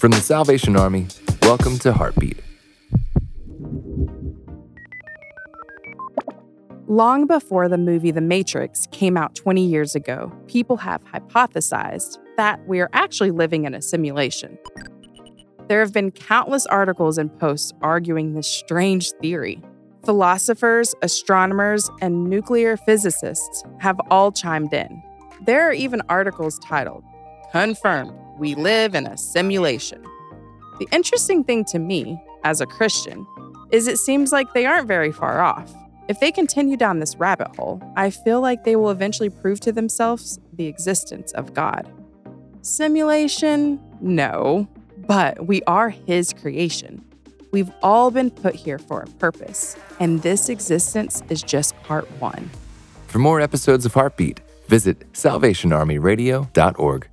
From the Salvation Army, welcome to Heartbeat. Long before the movie The Matrix came out 20 years ago, people have hypothesized that we are actually living in a simulation. There have been countless articles and posts arguing this strange theory. Philosophers, astronomers, and nuclear physicists have all chimed in. There are even articles titled, Confirmed, We Live in a Simulation. The interesting thing to me, as a Christian, is it seems like they aren't very far off. If they continue down this rabbit hole, I feel like they will eventually prove to themselves the existence of God. Simulation? No. But we are His creation. We've all been put here for a purpose, and this existence is just part one. For more episodes of Heartbeat, visit salvationarmyradio.org.